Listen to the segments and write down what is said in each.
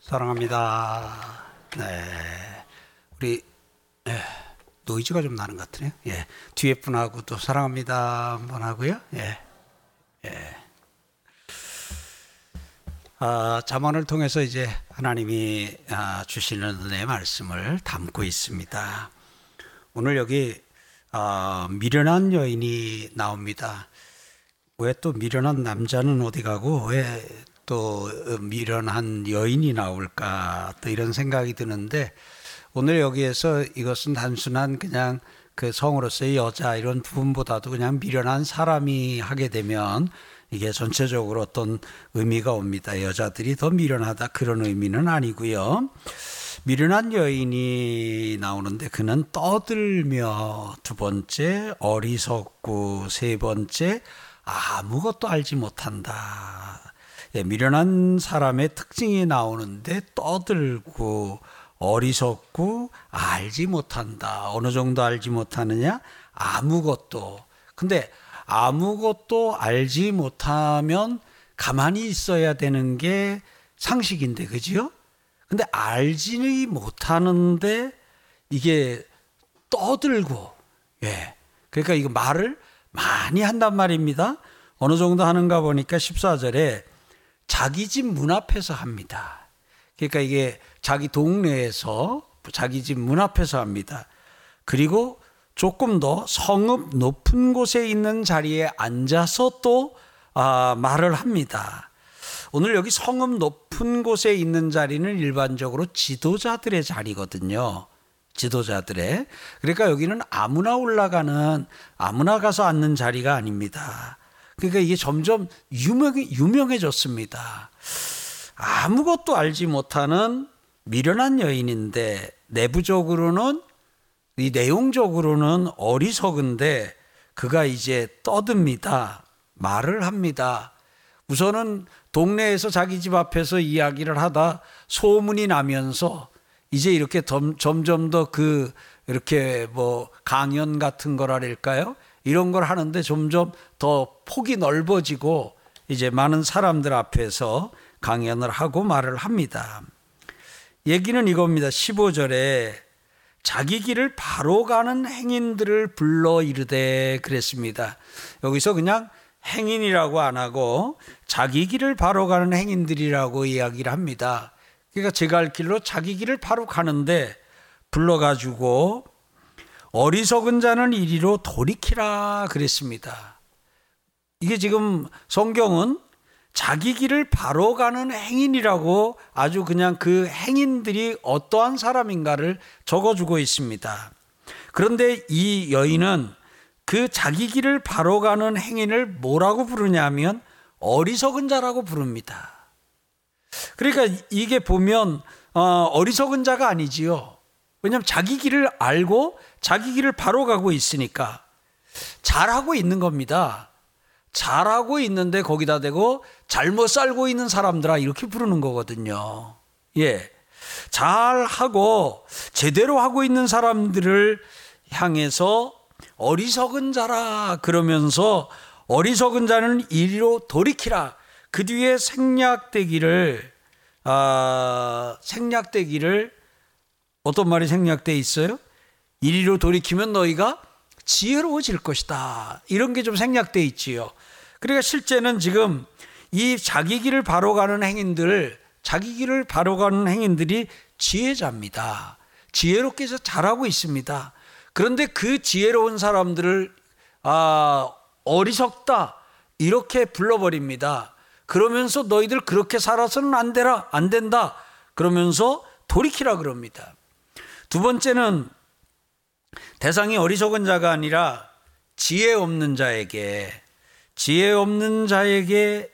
사랑합니다. 네. 우리 예, 노이즈가 좀 나는 것 같으네요. 예. 뒤에 분하고 또 사랑합니다 한번 하고요. 예. 예. 아, 자문을 통해서 이제 하나님이 아, 주시는 은혜의 말씀을 담고 있습니다. 오늘 여기 아, 미련한 여인이 나옵니다. 왜 또 미련한 남자는 어디 가고 왜 또 미련한 여인이 나올까 또 이런 생각이 드는데 오늘 여기에서 이것은 단순한 그냥 그 성으로서의 여자 이런 부분보다도 그냥 미련한 사람이 하게 되면 이게 전체적으로 어떤 의미가 옵니다. 여자들이 더 미련하다 그런 의미는 아니고요. 미련한 여인이 나오는데 그는 떠들며 두 번째 어리석고 세 번째 아무것도 알지 못한다. 예, 미련한 사람의 특징이 나오는데 떠들고 어리석고 알지 못한다. 어느 정도 알지 못하느냐? 아무것도. 근데 아무것도 알지 못하면 가만히 있어야 되는 게 상식인데, 그지요? 근데 알지 못하는데 이게 떠들고, 예. 그러니까 이거 말을 많이 한단 말입니다. 어느 정도 하는가 보니까 14절에 자기 집 문 앞에서 합니다. 그러니까 이게 자기 동네에서 자기 집 문 앞에서 합니다. 그리고 조금 더 성읍 높은 곳에 있는 자리에 앉아서 또 아, 말을 합니다. 오늘 여기 성읍 높은 곳에 있는 자리는 일반적으로 지도자들의 자리거든요. 지도자들의. 그러니까 여기는 아무나 올라가는 아무나 가서 앉는 자리가 아닙니다. 그러니까 이게 점점 유명, 유명해졌습니다. 아무것도 알지 못하는 미련한 여인인데 내부적으로는 이 내용적으로는 어리석은데 그가 이제 떠듭니다. 말을 합니다. 우선은 동네에서 자기 집 앞에서 이야기를 하다 소문이 나면서 이제 이렇게 점점 더 그 이렇게 뭐 강연 같은 거랄까요? 이런 걸 하는데 점점 더 폭이 넓어지고 이제 많은 사람들 앞에서 강연을 하고 말을 합니다. 얘기는 이겁니다. 15절에 자기 길을 바로 가는 행인들을 불러 이르되 그랬습니다. 여기서 그냥 행인이라고 안 하고 자기 길을 바로 가는 행인들이라고 이야기를 합니다. 그러니까 제가 할 길로 자기 길을 바로 가는데 불러가지고 어리석은 자는 이리로 돌이키라 그랬습니다. 이게 지금 성경은 자기 길을 바로 가는 행인이라고 아주 그냥 그 행인들이 어떠한 사람인가를 적어주고 있습니다. 그런데 이 여인은 그 자기 길을 바로 가는 행인을 뭐라고 부르냐면 어리석은 자라고 부릅니다. 그러니까 이게 보면 어, 리석은 자가 아니지요. 왜냐하면 자기 길을 알고 자기 길을 바로 가고 있으니까 잘하고 있는 겁니다. 잘하고 있는데 거기다 대고 잘못 살고 있는 사람들아 이렇게 부르는 거거든요. 예. 잘하고 제대로 하고 있는 사람들을 향해서 어리석은 자라 그러면서 어리석은 자는 이리로 돌이키라. 그 뒤에 생략되기를 아, 생략되기를 어떤 말이 생략돼 있어요? 이리로 돌이키면 너희가 지혜로워질 것이다. 이런 게 좀 생략돼 있지요. 그러니까 실제는 지금 이 자기 길을 바로 가는 행인들, 자기 길을 바로 가는 행인들이 지혜자입니다. 지혜롭게 해서 잘하고 있습니다. 그런데 그 지혜로운 사람들을 아, 어리석다 이렇게 불러버립니다. 그러면서 너희들 그렇게 살아서는 안 되라 안 된다. 그러면서 돌이키라 그럽니다. 두 번째는 대상이 어리석은 자가 아니라 지혜 없는 자에게 지혜 없는 자에게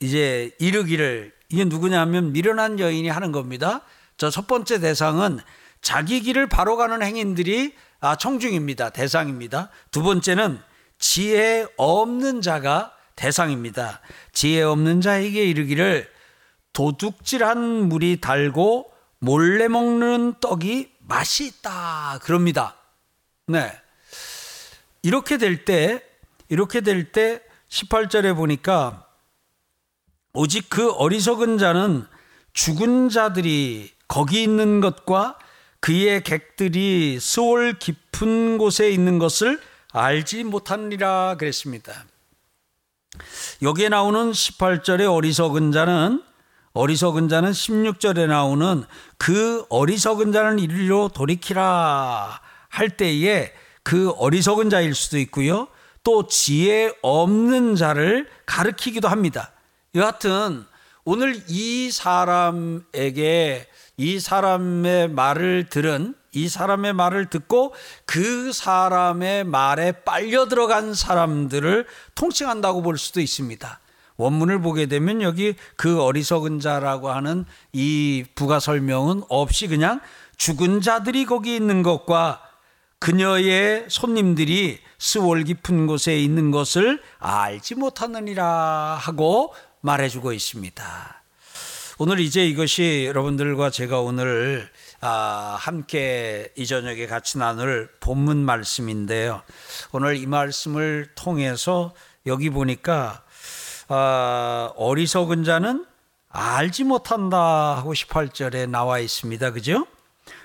이제 이르기를 이게 누구냐면 미련한 여인이 하는 겁니다. 저 첫 번째 대상은 자기 길을 바로 가는 행인들이 아, 청중입니다. 대상입니다. 두 번째는 지혜 없는 자가 대상입니다. 지혜 없는 자에게 이르기를 도둑질한 물이 달고 몰래 먹는 떡이 맛이 있다. 그럽니다. 네. 이렇게 될 때, 이렇게 될 때 18절에 보니까 오직 그 어리석은 자는 죽은 자들이 거기 있는 것과 그의 객들이 수월 깊은 곳에 있는 것을 알지 못하느니라 그랬습니다. 여기에 나오는 18절의 어리석은 자는 어리석은 자는 16절에 나오는 그 어리석은 자는 이리로 돌이키라 할 때에 그 어리석은 자일 수도 있고요. 또 지혜 없는 자를 가르키기도 합니다. 여하튼 오늘 이 사람에게 이 사람의 말을 들은 이 사람의 말을 듣고 그 사람의 말에 빨려 들어간 사람들을 통칭한다고 볼 수도 있습니다. 원문을 보게 되면 여기 그 어리석은 자라고 하는 이 부가 설명은 없이 그냥 죽은 자들이 거기 있는 것과 그녀의 손님들이 스월 깊은 곳에 있는 것을 알지 못하느니라 하고 말해주고 있습니다. 오늘 이제 이것이 여러분들과 제가 오늘 아, 함께 이 저녁에 같이 나눌 본문 말씀인데요. 오늘 이 말씀을 통해서 여기 보니까 아, 어리석은 자는 알지 못한다 하고 18절에 나와 있습니다. 그죠?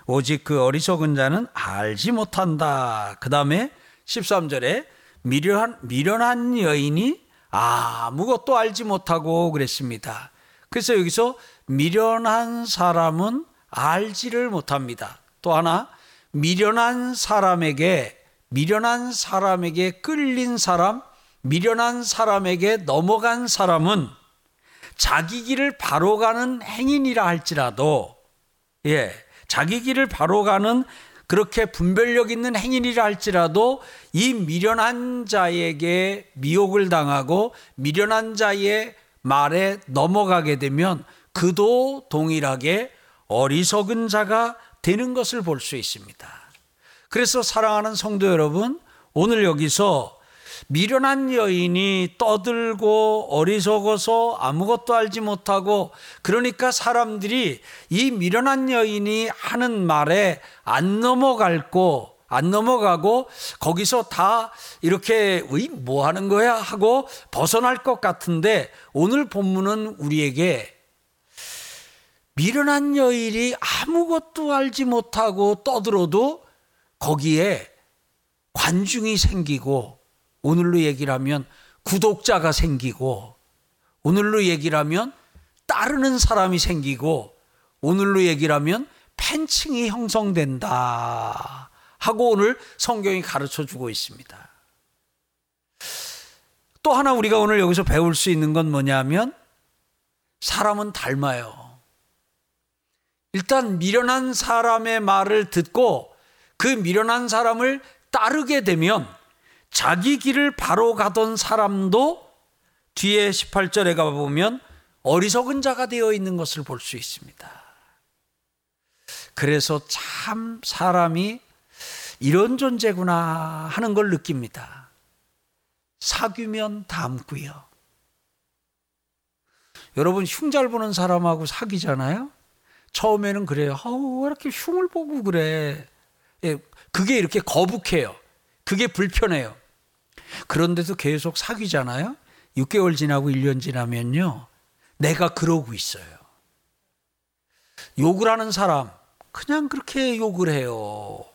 오직 그 어리석은 자는 알지 못한다. 그 다음에 13절에 미련한, 미련한 여인이 아무것도 알지 못하고 그랬습니다. 그래서 여기서 미련한 사람은 알지를 못합니다. 또 하나, 미련한 사람에게, 미련한 사람에게 끌린 사람, 미련한 사람에게 넘어간 사람은 자기 길을 바로 가는 행인이라 할지라도, 예, 자기 길을 바로 가는 그렇게 분별력 있는 행인이라 할지라도 이 미련한 자에게 미혹을 당하고 미련한 자의 말에 넘어가게 되면 그도 동일하게 어리석은 자가 되는 것을 볼 수 있습니다. 그래서 사랑하는 성도 여러분, 오늘 여기서 미련한 여인이 떠들고 어리석어서 아무것도 알지 못하고 그러니까 사람들이 이 미련한 여인이 하는 말에 안 넘어갈고 안 넘어가고 거기서 다 이렇게 뭐 하는 거야? 하고 벗어날 것 같은데 오늘 본문은 우리에게 미련한 여인이 아무것도 알지 못하고 떠들어도 거기에 관중이 생기고 오늘로 얘기를 하면 구독자가 생기고 오늘로 얘기를 하면 따르는 사람이 생기고 오늘로 얘기를 하면 팬층이 형성된다 하고 오늘 성경이 가르쳐 주고 있습니다. 또 하나 우리가 오늘 여기서 배울 수 있는 건 뭐냐면 사람은 닮아요. 일단 미련한 사람의 말을 듣고 그 미련한 사람을 따르게 되면 자기 길을 바로 가던 사람도 뒤에 18절에 가보면 어리석은 자가 되어 있는 것을 볼 수 있습니다. 그래서 참 사람이 이런 존재구나 하는 걸 느낍니다. 사귀면 닮고요. 여러분 흉잘 보는 사람하고 사귀잖아요. 처음에는 그래요. 아우 왜 이렇게 흉을 보고 그래. 예, 그게 이렇게 거북해요. 그게 불편해요. 그런데도 계속 사귀잖아요. 6개월 지나고 1년 지나면요. 내가 그러고 있어요. 욕을 하는 사람, 그냥 그렇게 욕을 해요.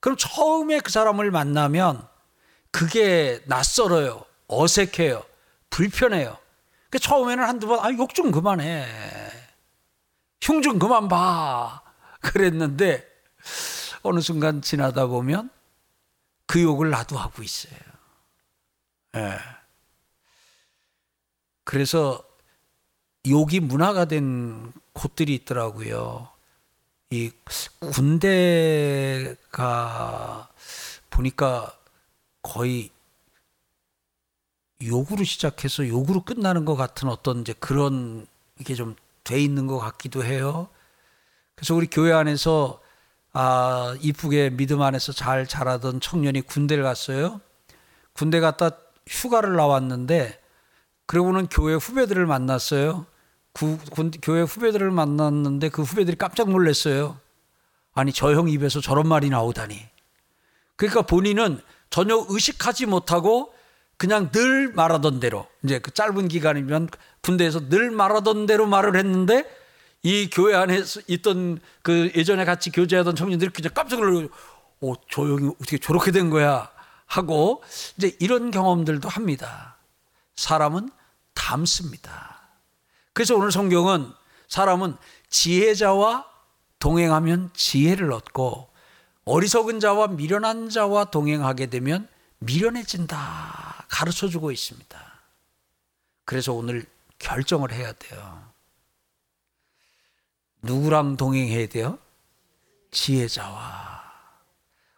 그럼 처음에 그 사람을 만나면 그게 낯설어요. 어색해요. 불편해요. 그 처음에는 한두 번, 아, 욕 좀 그만해. 흉 좀 그만 봐. 그랬는데, 어느 순간 지나다 보면 그 욕을 나도 하고 있어요. 예. 그래서 욕이 문화가 된 곳들이 있더라고요. 이 군대가 보니까 거의 욕으로 시작해서 욕으로 끝나는 것 같은 어떤 이제 그런 이게 좀 돼 있는 것 같기도 해요. 그래서 우리 교회 안에서 아, 이쁘게 믿음 안에서 잘 자라던 청년이 군대를 갔어요. 군대 갔다 휴가를 나왔는데 그러고는 교회 후배들을 만났어요. 구, 군, 교회 후배들을 만났는데 그 후배들이 깜짝 놀랐어요. 아니 저 형 입에서 저런 말이 나오다니. 그러니까 본인은 전혀 의식하지 못하고 그냥 늘 말하던 대로 이제 그 짧은 기간이면 군대에서 늘 말하던 대로 말을 했는데 이 교회 안에 있던 그 예전에 같이 교제하던 청년들이 그냥 깜짝 놀라고 어, 조용히 어떻게 저렇게 된 거야 하고 이제 이런 경험들도 합니다. 사람은 닮습니다. 그래서 오늘 성경은 사람은 지혜자와 동행하면 지혜를 얻고 어리석은 자와 미련한 자와 동행하게 되면 미련해진다. 가르쳐 주고 있습니다. 그래서 오늘 결정을 해야 돼요. 누구랑 동행해야 돼요? 지혜자와.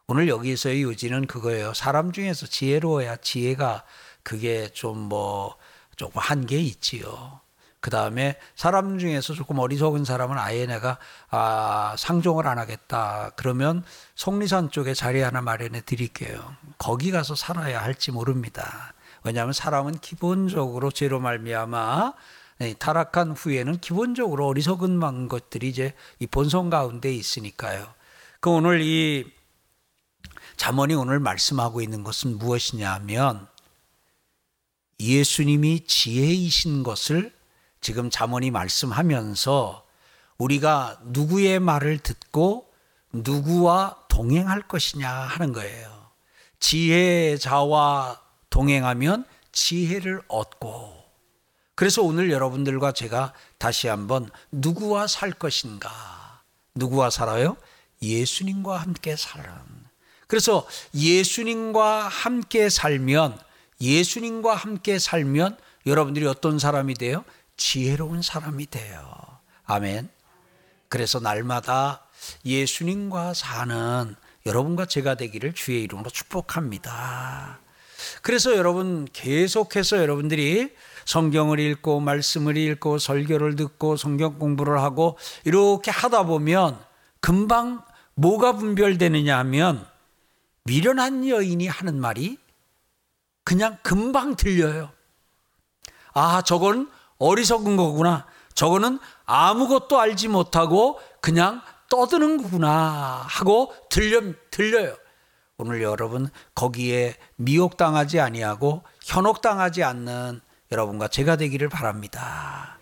오늘 여기서의 요지는 그거예요. 사람 중에서 지혜로워야 지혜가 그게 좀 뭐 조금 한계 있지요. 그 다음에 사람 중에서 조금 어리석은 사람은 아예 내가 아, 상종을 안 하겠다. 그러면 속리산 쪽에 자리 하나 마련해 드릴게요. 거기 가서 살아야 할지 모릅니다. 왜냐하면 사람은 기본적으로 죄로 말미암아 네, 타락한 후에는 기본적으로 어리석은 것들이 이제 이 본성 가운데 있으니까요. 그 오늘 이 잠언이 오늘 말씀하고 있는 것은 무엇이냐면 예수님이 지혜이신 것을 지금 잠언이 말씀하면서 우리가 누구의 말을 듣고 누구와 동행할 것이냐 하는 거예요. 지혜자와 동행하면 지혜를 얻고 그래서 오늘 여러분들과 제가 다시 한번 누구와 살 것인가? 누구와 살아요? 예수님과 함께 살은. 그래서 예수님과 함께 살면 예수님과 함께 살면 여러분들이 어떤 사람이 돼요? 지혜로운 사람이 돼요. 아멘. 그래서 날마다 예수님과 사는 여러분과 제가 되기를 주의 이름으로 축복합니다. 그래서 여러분 계속해서 여러분들이 성경을 읽고 말씀을 읽고 설교를 듣고 성경 공부를 하고 이렇게 하다 보면 금방 뭐가 분별되느냐 하면 미련한 여인이 하는 말이 그냥 금방 들려요. 아, 저건 어리석은 거구나. 저거는 아무것도 알지 못하고 그냥 떠드는 거구나 하고 들려, 들려요. 오늘 여러분 거기에 미혹당하지 아니하고 현혹당하지 않는 여러분과 제가 되기를 바랍니다.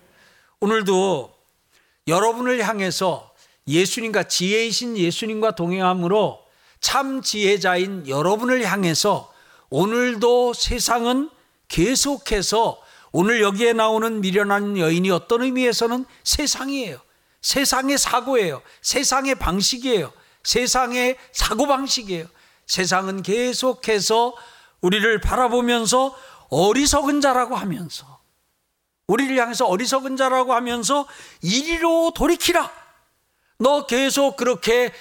오늘도 여러분을 향해서 예수님과 지혜이신 예수님과 동행함으로 참 지혜자인 여러분을 향해서 오늘도 세상은 계속해서 오늘 여기에 나오는 미련한 여인이 어떤 의미에서는 세상이에요. 세상의 사고예요. 세상의 방식이에요. 세상의 사고방식이에요. 세상은 계속해서 우리를 바라보면서 어리석은 자라고 하면서 우리를 향해서 어리석은 자라고 하면서 이리로 돌이키라. 너 계속 그렇게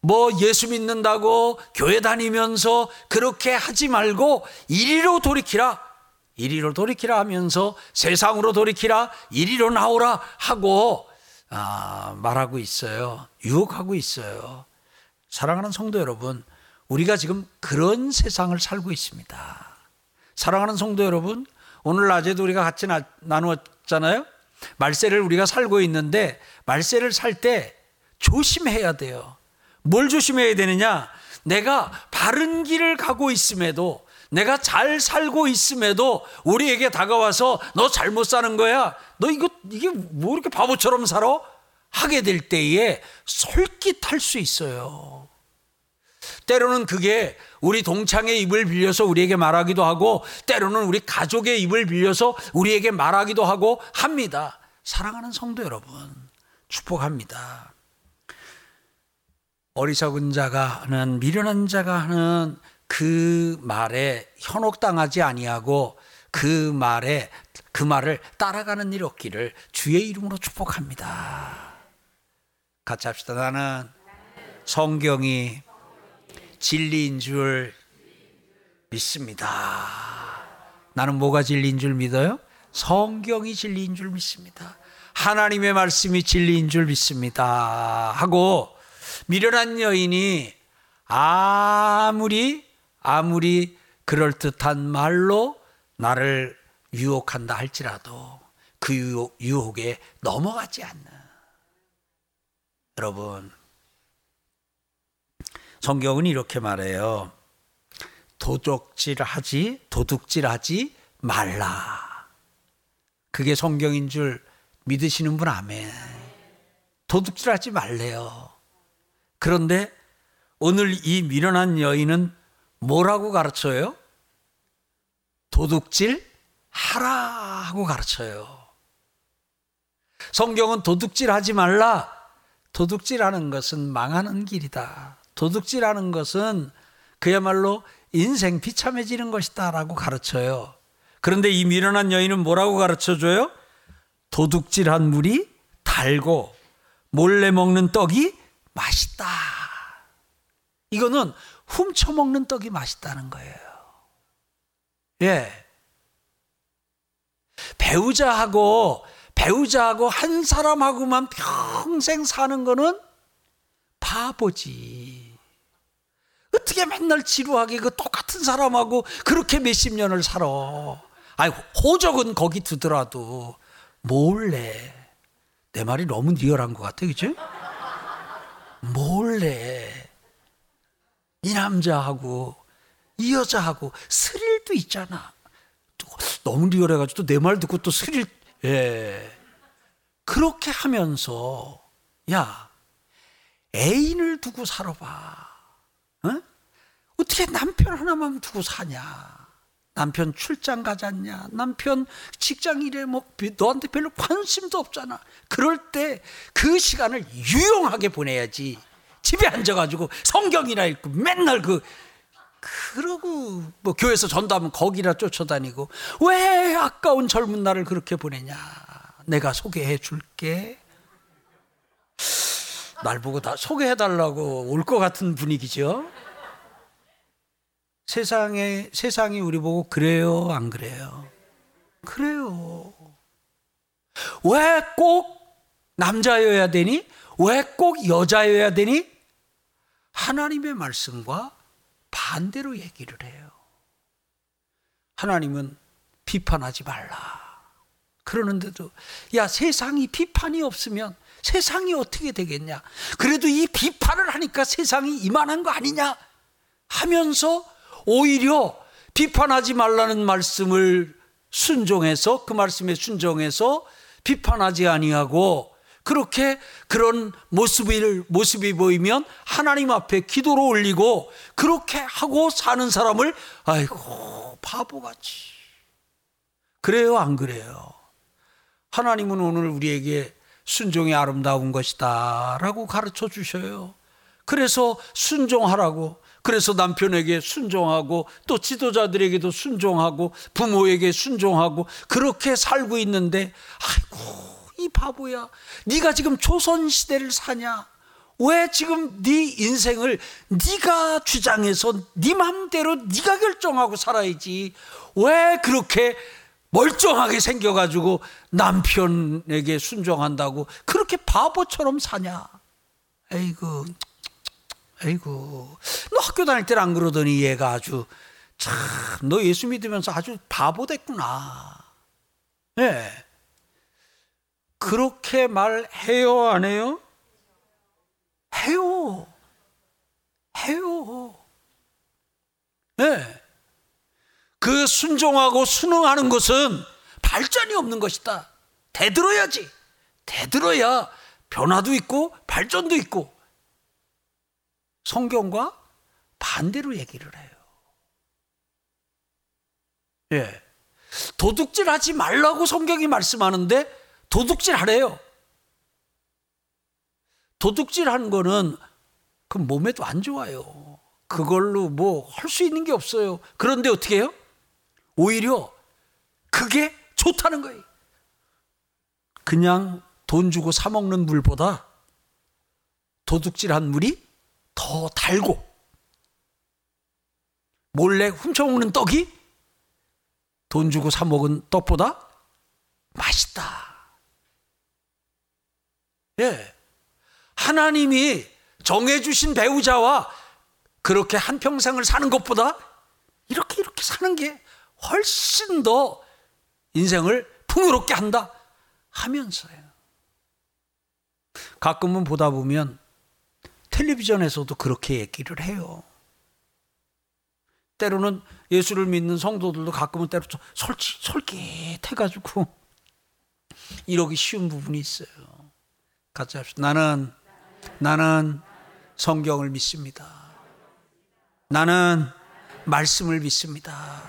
뭐 예수 믿는다고 교회 다니면서 그렇게 하지 말고 이리로 돌이키라. 이리로 돌이키라 하면서 세상으로 돌이키라. 이리로 나오라 하고 아, 말하고 있어요. 유혹하고 있어요. 사랑하는 성도 여러분, 우리가 지금 그런 세상을 살고 있습니다. 사랑하는 성도 여러분, 오늘 낮에도 우리가 같이 나, 나누었잖아요. 말세를 우리가 살고 있는데 말세를 살 때 조심해야 돼요. 뭘 조심해야 되느냐? 내가 바른 길을 가고 있음에도 내가 잘 살고 있음에도 우리에게 다가와서 너 잘못 사는 거야. 너 이거 이게 뭐 이렇게 바보처럼 살아? 하게 될 때에 솔깃할 수 있어요. 때로는 그게 우리 동창의 입을 빌려서 우리에게 말하기도 하고 때로는 우리 가족의 입을 빌려서 우리에게 말하기도 하고 합니다. 사랑하는 성도 여러분, 축복합니다. 어리석은 자가 하는 미련한 자가 하는 그 말에 현혹당하지 아니하고 그 말에 그 말을 따라가는 일 없기를 주의 이름으로 축복합니다. 같이 합시다. 나는 성경이 진리인 줄 믿습니다. 나는 뭐가 진리인 줄 믿어요? 성경이 진리인 줄 믿습니다. 하나님의 말씀이 진리인 줄 믿습니다. 하고 미련한 여인이 아무리 아무리 그럴듯한 말로 나를 유혹한다 할지라도 그 유혹, 유혹에 넘어가지 않는 여러분 성경은 이렇게 말해요. 도적질하지 도둑질하지 말라. 그게 성경인 줄 믿으시는 분 아멘. 도둑질하지 말래요. 그런데 오늘 이 미련한 여인은 뭐라고 가르쳐요? 도둑질 하라 하고 가르쳐요. 성경은 도둑질 하지 말라. 도둑질하는 것은 망하는 길이다. 도둑질하는 것은 그야말로 인생 비참해지는 것이다라고 가르쳐요. 그런데 이 미련한 여인은 뭐라고 가르쳐 줘요? 도둑질한 물이 달고 몰래 먹는 떡이 맛있다. 이거는 훔쳐 먹는 떡이 맛있다는 거예요. 예. 배우자하고 배우자하고 한 사람하고만 평생 사는 거는 바보지. 어떻게 맨날 지루하게 그 똑같은 사람하고 그렇게 몇십 년을 살아. 아이, 호적은 거기 두더라도 몰래. 내 말이 너무 리얼한 것 같아, 그치? 몰래. 이 남자하고 이 여자하고 스릴도 있잖아. 너무 리얼해가지고 또 내 말 듣고 또 스릴, 예. 그렇게 하면서, 야, 애인을 두고 살아봐. 어? 어떻게 남편 하나만 두고 사냐? 남편 출장 가잖냐? 남편 직장 일에 뭐 너한테 별로 관심도 없잖아. 그럴 때 그 시간을 유용하게 보내야지. 집에 앉아가지고 성경이나 읽고 맨날 그 그러고 뭐 교회에서 전도하면 거기라 쫓아다니고 왜 아까운 젊은 날을 그렇게 보내냐? 내가 소개해 줄게. 날 보고 다 소개해 달라고 올 것 같은 분위기죠. 세상에 세상이 우리 보고 그래요, 안 그래요? 그래요. 왜 꼭 남자여야 되니? 왜 꼭 여자여야 되니? 하나님의 말씀과 반대로 얘기를 해요. 하나님은 비판하지 말라. 그러는데도 야 세상이 비판이 없으면 세상이 어떻게 되겠냐? 그래도 이 비판을 하니까 세상이 이만한 거 아니냐? 하면서 오히려 비판하지 말라는 말씀을 순종해서 그 말씀에 순종해서 비판하지 아니하고 그렇게 그런 모습을 모습이 보이면 하나님 앞에 기도로 올리고 그렇게 하고 사는 사람을 아이고 바보같이 그래요 안 그래요? 하나님은 오늘 우리에게 순종이 아름다운 것이다라고 가르쳐 주셔요. 그래서 순종하라고 그래서 남편에게 순종하고 또 지도자들에게도 순종하고 부모에게 순종하고 그렇게 살고 있는데 아이고 이 바보야. 네가 지금 조선 시대를 사냐? 왜 지금 네 인생을 네가 주장해서 네 마음대로 네가 결정하고 살아야지? 왜 그렇게 멀쩡하게 생겨가지고 남편에게 순종한다고 그렇게 바보처럼 사냐? 에이구 에이구 너 학교 다닐 때는 안 그러더니 얘가 아주 참 너 예수 믿으면서 아주 바보 됐구나 예. 네. 그렇게 말해요, 안 해요? 해요. 해요. 네. 그 순종하고 순응하는 것은 발전이 없는 것이다. 대들어야지. 대들어야 변화도 있고 발전도 있고 성경과 반대로 얘기를 해요. 예. 도둑질 하지 말라고 성경이 말씀하는데 도둑질 하래요. 도둑질 하는 거는 그 몸에도 안 좋아요. 그걸로 뭐 할 수 있는 게 없어요. 그런데 어떻게 해요? 오히려 그게 좋다는 거예요. 그냥 돈 주고 사 먹는 물보다 도둑질한 물이 더 달고 몰래 훔쳐 먹는 떡이 돈 주고 사 먹은 떡보다 맛있다. 예. 하나님이 정해주신 배우자와 그렇게 한평생을 사는 것보다 이렇게 이렇게 사는 게 훨씬 더 인생을 풍요롭게 한다 하면서요. 가끔은 보다 보면 텔레비전에서도 그렇게 얘기를 해요. 때로는 예수를 믿는 성도들도 가끔은 때로 솔깃, 솔깃해가지고 이러기 쉬운 부분이 있어요. 같이 합시다. 나는 나는 성경을 믿습니다. 나는 말씀을 믿습니다.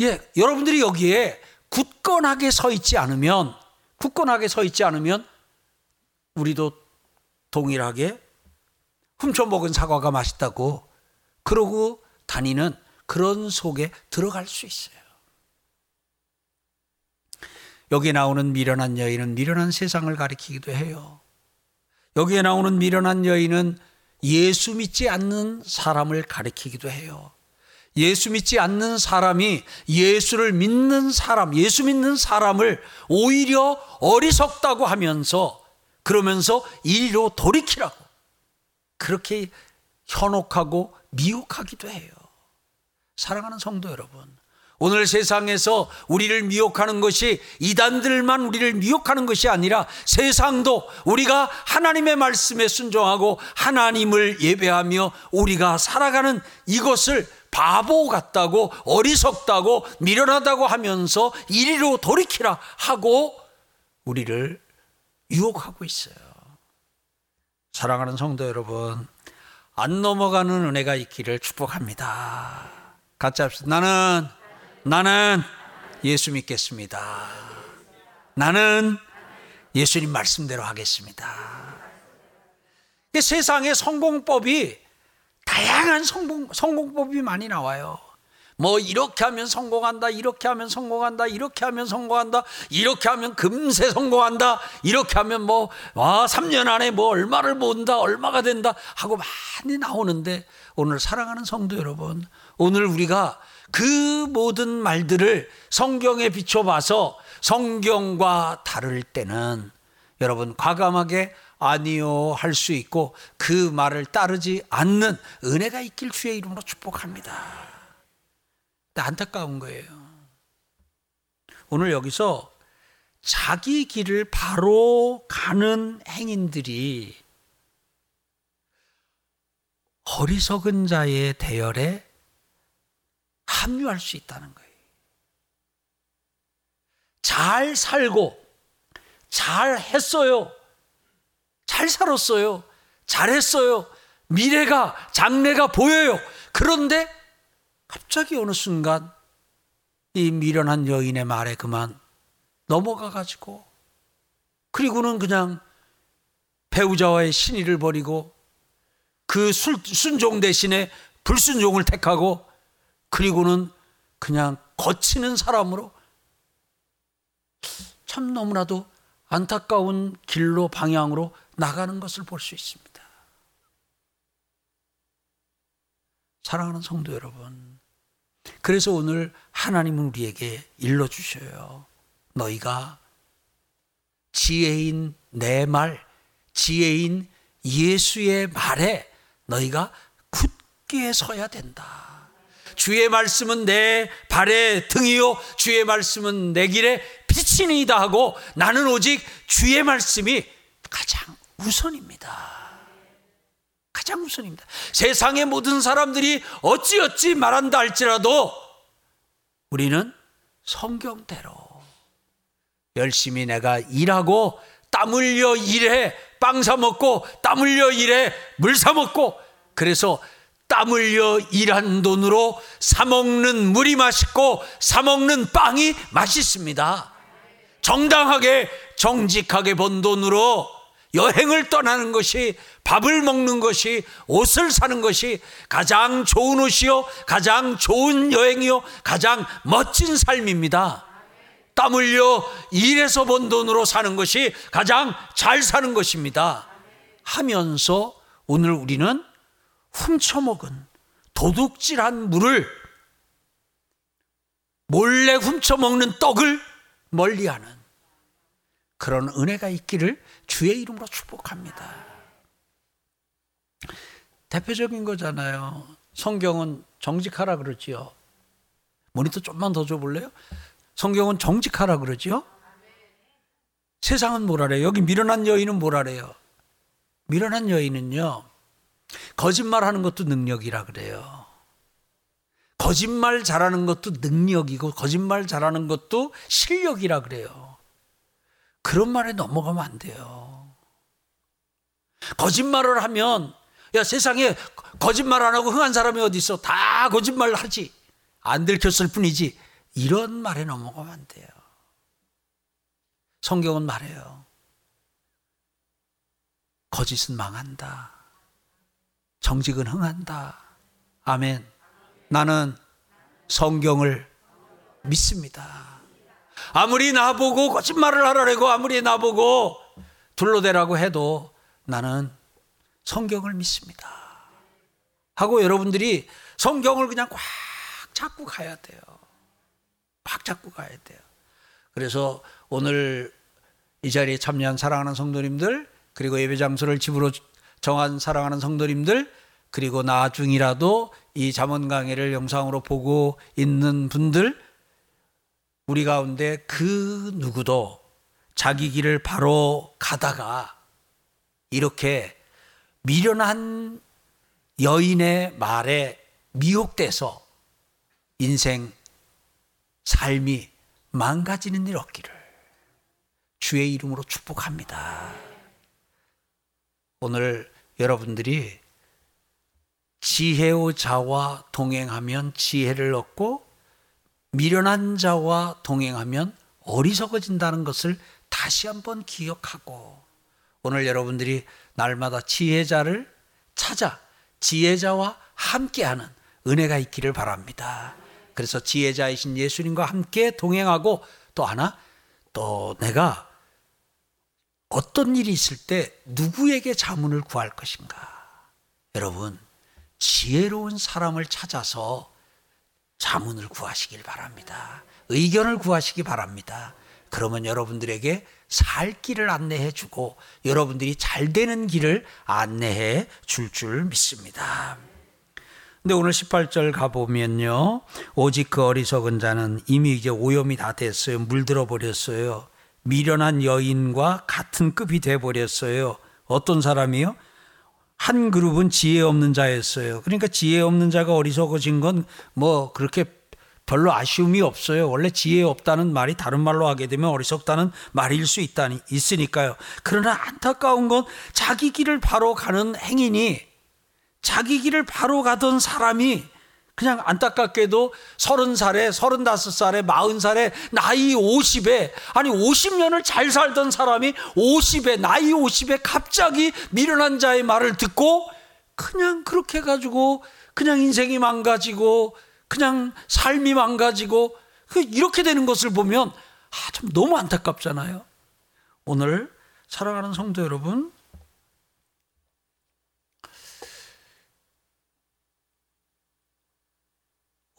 예, 여러분들이 여기에 굳건하게 서 있지 않으면 굳건하게 서 있지 않으면 우리도 동일하게 훔쳐먹은 사과가 맛있다고 그러고 다니는 그런 속에 들어갈 수 있어요. 여기 나오는 미련한 여인은 미련한 세상을 가리키기도 해요. 여기에 나오는 미련한 여인은 예수 믿지 않는 사람을 가리키기도 해요. 예수 믿지 않는 사람이 예수를 믿는 사람, 예수 믿는 사람을 오히려 어리석다고 하면서 그러면서 이리로 돌이키라고 그렇게 현혹하고 미혹하기도 해요. 사랑하는 성도 여러분, 오늘 세상에서 우리를 미혹하는 것이 이단들만 우리를 미혹하는 것이 아니라 세상도 우리가 하나님의 말씀에 순종하고 하나님을 예배하며 우리가 살아가는 이것을 바보 같다고 어리석다고 미련하다고 하면서 이리로 돌이키라 하고 우리를 유혹하고 있어요. 사랑하는 성도 여러분, 안 넘어가는 은혜가 있기를 축복합니다. 같이 합시다. 나는 나는 예수 믿겠습니다. 나는 예수님 말씀대로 하겠습니다. 세상에 성공법이 다양한 성공, 성공법이 많이 나와요. 뭐 이렇게 하면 성공한다, 이렇게 하면 성공한다, 이렇게 하면 성공한다, 이렇게 하면 금세 성공한다, 이렇게 하면 뭐, 와, 3년 안에 뭐 얼마를 모은다, 얼마가 된다 하고 많이 나오는데 오늘 사랑하는 성도 여러분, 오늘 우리가 그 모든 말들을 성경에 비춰봐서 성경과 다를 때는 여러분 과감하게 아니요 할 수 있고 그 말을 따르지 않는 은혜가 있길 주의 이름으로 축복합니다. 안타까운 거예요. 오늘 여기서 자기 길을 바로 가는 행인들이 어리석은 자의 대열에 합류할 수 있다는 거예요. 잘 살고, 잘 했어요. 잘 살았어요. 잘했어요. 미래가, 장래가 보여요. 그런데 갑자기 어느 순간 이 미련한 여인의 말에 그만 넘어가 가지고 그리고는 그냥 배우자와의 신의를 버리고 그 순종 대신에 불순종을 택하고 그리고는 그냥 거치는 사람으로 참 너무나도 안타까운 길로 방향으로 나가는 것을 볼 수 있습니다. 사랑하는 성도 여러분. 그래서 오늘 하나님은 우리에게 일러주셔요. 너희가 지혜인 내 말, 지혜인 예수의 말에 너희가 굳게 서야 된다. 주의 말씀은 내 발의 등이요 주의 말씀은 내 길의 빛이니이다 하고 나는 오직 주의 말씀이 가장 우선입니다. 가장 우선입니다. 세상의 모든 사람들이 어찌어찌 말한다 할지라도 우리는 성경대로 열심히 내가 일하고 땀 흘려 일해 빵 사 먹고 땀 흘려 일해 물 사 먹고 그래서 땀 흘려 일한 돈으로 사 먹는 물이 맛있고 사 먹는 빵이 맛있습니다. 정당하게 정직하게 번 돈으로 여행을 떠나는 것이 밥을 먹는 것이 옷을 사는 것이 가장 좋은 옷이요 가장 좋은 여행이요 가장 멋진 삶입니다. 땀 흘려 일해서 번 돈으로 사는 것이 가장 잘 사는 것입니다. 하면서 오늘 우리는 훔쳐먹은 도둑질한 물을 몰래 훔쳐먹는 떡을 멀리하는 그런 은혜가 있기를 주의 이름으로 축복합니다. 대표적인 거잖아요. 성경은 정직하라 그러지요. 모니터 좀만 더 줘볼래요? 성경은 정직하라 그러지요. 세상은 뭐라래요? 여기 미련한 여인은 뭐라래요? 미련한 여인은요. 거짓말하는 것도 능력이라 그래요. 거짓말 잘하는 것도 능력이고 거짓말 잘하는 것도 실력이라 그래요. 그런 말에 넘어가면 안 돼요. 거짓말을 하면 야 세상에 거짓말 안 하고 흥한 사람이 어디 있어? 다 거짓말 하지. 안 들켰을 뿐이지. 이런 말에 넘어가면 안 돼요. 성경은 말해요. 거짓은 망한다. 정직은 흥한다. 아멘. 나는 성경을 믿습니다. 아무리 나보고 거짓말을 하라고 아무리 나보고 둘러대라고 해도 나는 성경을 믿습니다. 하고 여러분들이 성경을 그냥 꽉 잡고 가야 돼요. 꽉 잡고 가야 돼요. 그래서 오늘 이 자리에 참여한 사랑하는 성도님들 그리고 예배 장소를 집으로 정한 사랑하는 성도님들 그리고 나중이라도 이 잠언 강해를 영상으로 보고 있는 분들 우리 가운데 그 누구도 자기 길을 바로 가다가 이렇게 미련한 여인의 말에 미혹돼서 인생 삶이 망가지는 일 없기를 주의 이름으로 축복합니다. 오늘 여러분들이 지혜의 자와 동행하면 지혜를 얻고 미련한 자와 동행하면 어리석어진다는 것을 다시 한번 기억하고 오늘 여러분들이 날마다 지혜자를 찾아 지혜자와 함께하는 은혜가 있기를 바랍니다. 그래서 지혜자이신 예수님과 함께 동행하고 또 하나 또 내가 어떤 일이 있을 때 누구에게 자문을 구할 것인가? 여러분, 지혜로운 사람을 찾아서 자문을 구하시길 바랍니다. 의견을 구하시기 바랍니다. 그러면 여러분들에게 살 길을 안내해 주고 여러분들이 잘 되는 길을 안내해 줄줄 믿습니다. 근데 오늘 18절 가보면요. 오직 그 어리석은 자는 이미 이제 오염이 다 됐어요. 물들어 버렸어요. 미련한 여인과 같은 급이 돼 버렸어요. 어떤 사람이요? 한 그룹은 지혜 없는 자였어요. 그러니까 지혜 없는 자가 어리석어진 건 뭐 그렇게 별로 아쉬움이 없어요. 원래 지혜 없다는 말이 다른 말로 하게 되면 어리석다는 말일 수 있다니 있으니까요. 그러나 안타까운 건 자기 길을 바로 가는 행인이 자기 길을 바로 가던 사람이 그냥 안타깝게도 서른 살에 서른다섯 살에 마흔 살에 나이 오십에 아니 오십 년을 잘 살던 사람이 오십에 나이 오십에 갑자기 미련한 자의 말을 듣고 그냥 그렇게 가지고 그냥 인생이 망가지고 그냥 삶이 망가지고 그 이렇게 되는 것을 보면 아, 참 너무 안타깝잖아요. 오늘 사랑하는 성도 여러분,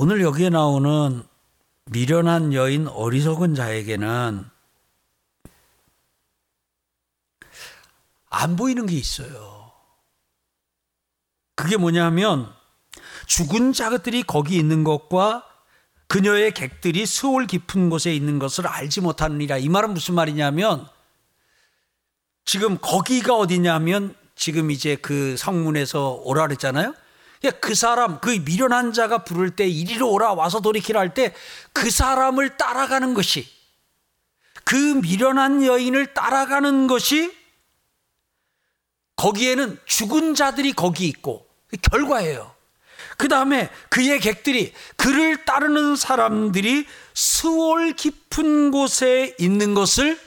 오늘 여기에 나오는 미련한 여인 어리석은 자에게는 안 보이는 게 있어요. 그게 뭐냐면 죽은 자들이 거기 있는 것과 그녀의 객들이 스올 깊은 곳에 있는 것을 알지 못하느니라. 이 말은 무슨 말이냐면 지금 거기가 어디냐면 지금 이제 그 성문에서 오라 그랬잖아요. 그 사람, 그 미련한 자가 부를 때 이리로 오라 와서 돌이키라 할 때 그 사람을 따라가는 것이 그 미련한 여인을 따라가는 것이 거기에는 죽은 자들이 거기 있고 결과예요. 그 다음에 그의 객들이 그를 따르는 사람들이 스월 깊은 곳에 있는 것을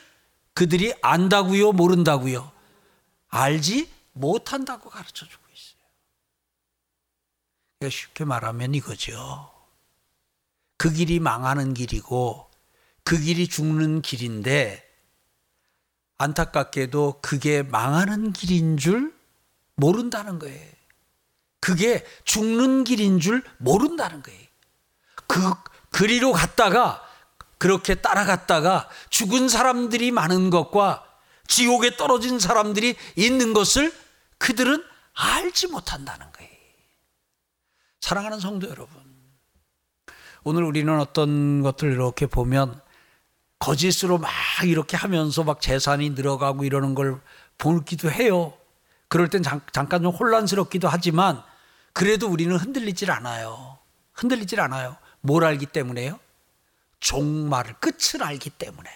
그들이 안다고요, 모른다고요? 알지 못한다고 가르쳐 주고 쉽게 말하면 이거죠. 그 길이 망하는 길이고 그 길이 죽는 길인데 안타깝게도 그게 망하는 길인 줄 모른다는 거예요. 그게 죽는 길인 줄 모른다는 거예요. 그 그리로 갔다가 그렇게 따라갔다가 죽은 사람들이 많은 것과 지옥에 떨어진 사람들이 있는 것을 그들은 알지 못한다는 거예요. 사랑하는 성도 여러분, 오늘 우리는 어떤 것들 이렇게 보면 거짓으로 막 이렇게 하면서 막 재산이 늘어가고 이러는 걸 보기도 해요. 그럴 땐 잠, 잠깐 좀 혼란스럽기도 하지만 그래도 우리는 흔들리질 않아요. 흔들리질 않아요. 뭘 알기 때문에요? 종말을 끝을 알기 때문에.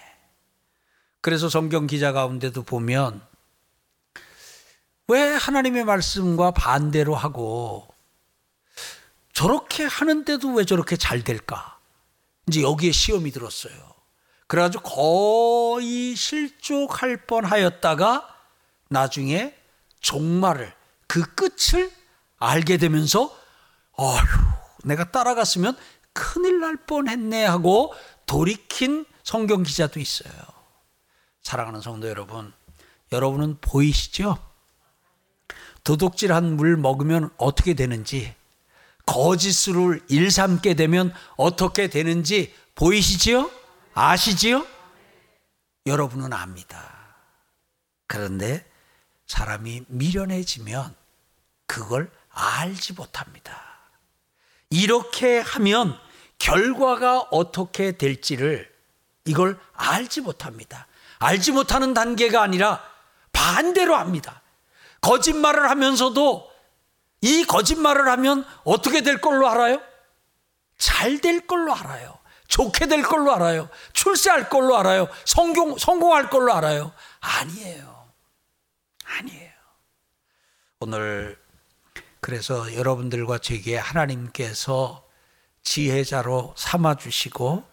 그래서 성경 기자 가운데도 보면 왜 하나님의 말씀과 반대로 하고 저렇게 하는데도 왜 저렇게 잘 될까? 이제 여기에 시험이 들었어요. 그래가지고 거의 실족할 뻔 하였다가 나중에 종말을, 그 끝을 알게 되면서, 어휴, 내가 따라갔으면 큰일 날 뻔 했네 하고 돌이킨 성경 기자도 있어요. 사랑하는 성도 여러분, 여러분은 보이시죠? 도둑질한 물 먹으면 어떻게 되는지, 거짓을 일삼게 되면 어떻게 되는지 보이시지요? 아시지요? 여러분은 압니다. 그런데 사람이 미련해지면 그걸 알지 못합니다. 이렇게 하면 결과가 어떻게 될지를 이걸 알지 못합니다. 알지 못하는 단계가 아니라 반대로 합니다. 거짓말을 하면서도 이 거짓말을 하면 어떻게 될 걸로 알아요? 잘 될 걸로 알아요. 좋게 될 걸로 알아요. 출세할 걸로 알아요. 성공, 성공할 걸로 알아요. 아니에요. 아니에요. 오늘 그래서 여러분들과 제게 하나님께서 지혜자로 삼아주시고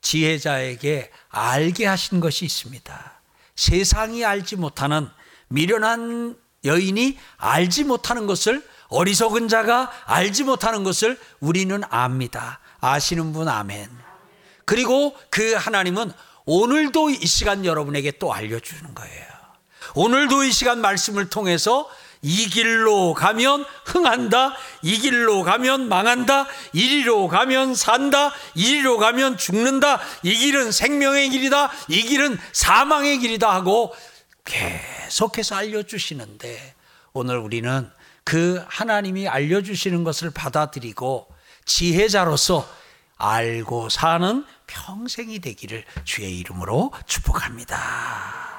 지혜자에게 알게 하신 것이 있습니다. 세상이 알지 못하는 미련한 여인이 알지 못하는 것을 어리석은 자가 알지 못하는 것을 우리는 압니다. 아시는 분 아멘. 그리고 그 하나님은 오늘도 이 시간 여러분에게 또 알려주는 거예요. 오늘도 이 시간 말씀을 통해서 이 길로 가면 흥한다. 이 길로 가면 망한다. 이리로 가면 산다. 이리로 가면 죽는다. 이 길은 생명의 길이다. 이 길은 사망의 길이다 하고 계속해서 알려주시는데 오늘 우리는 그 하나님이 알려주시는 것을 받아들이고 지혜자로서 알고 사는 평생이 되기를 주의 이름으로 축복합니다.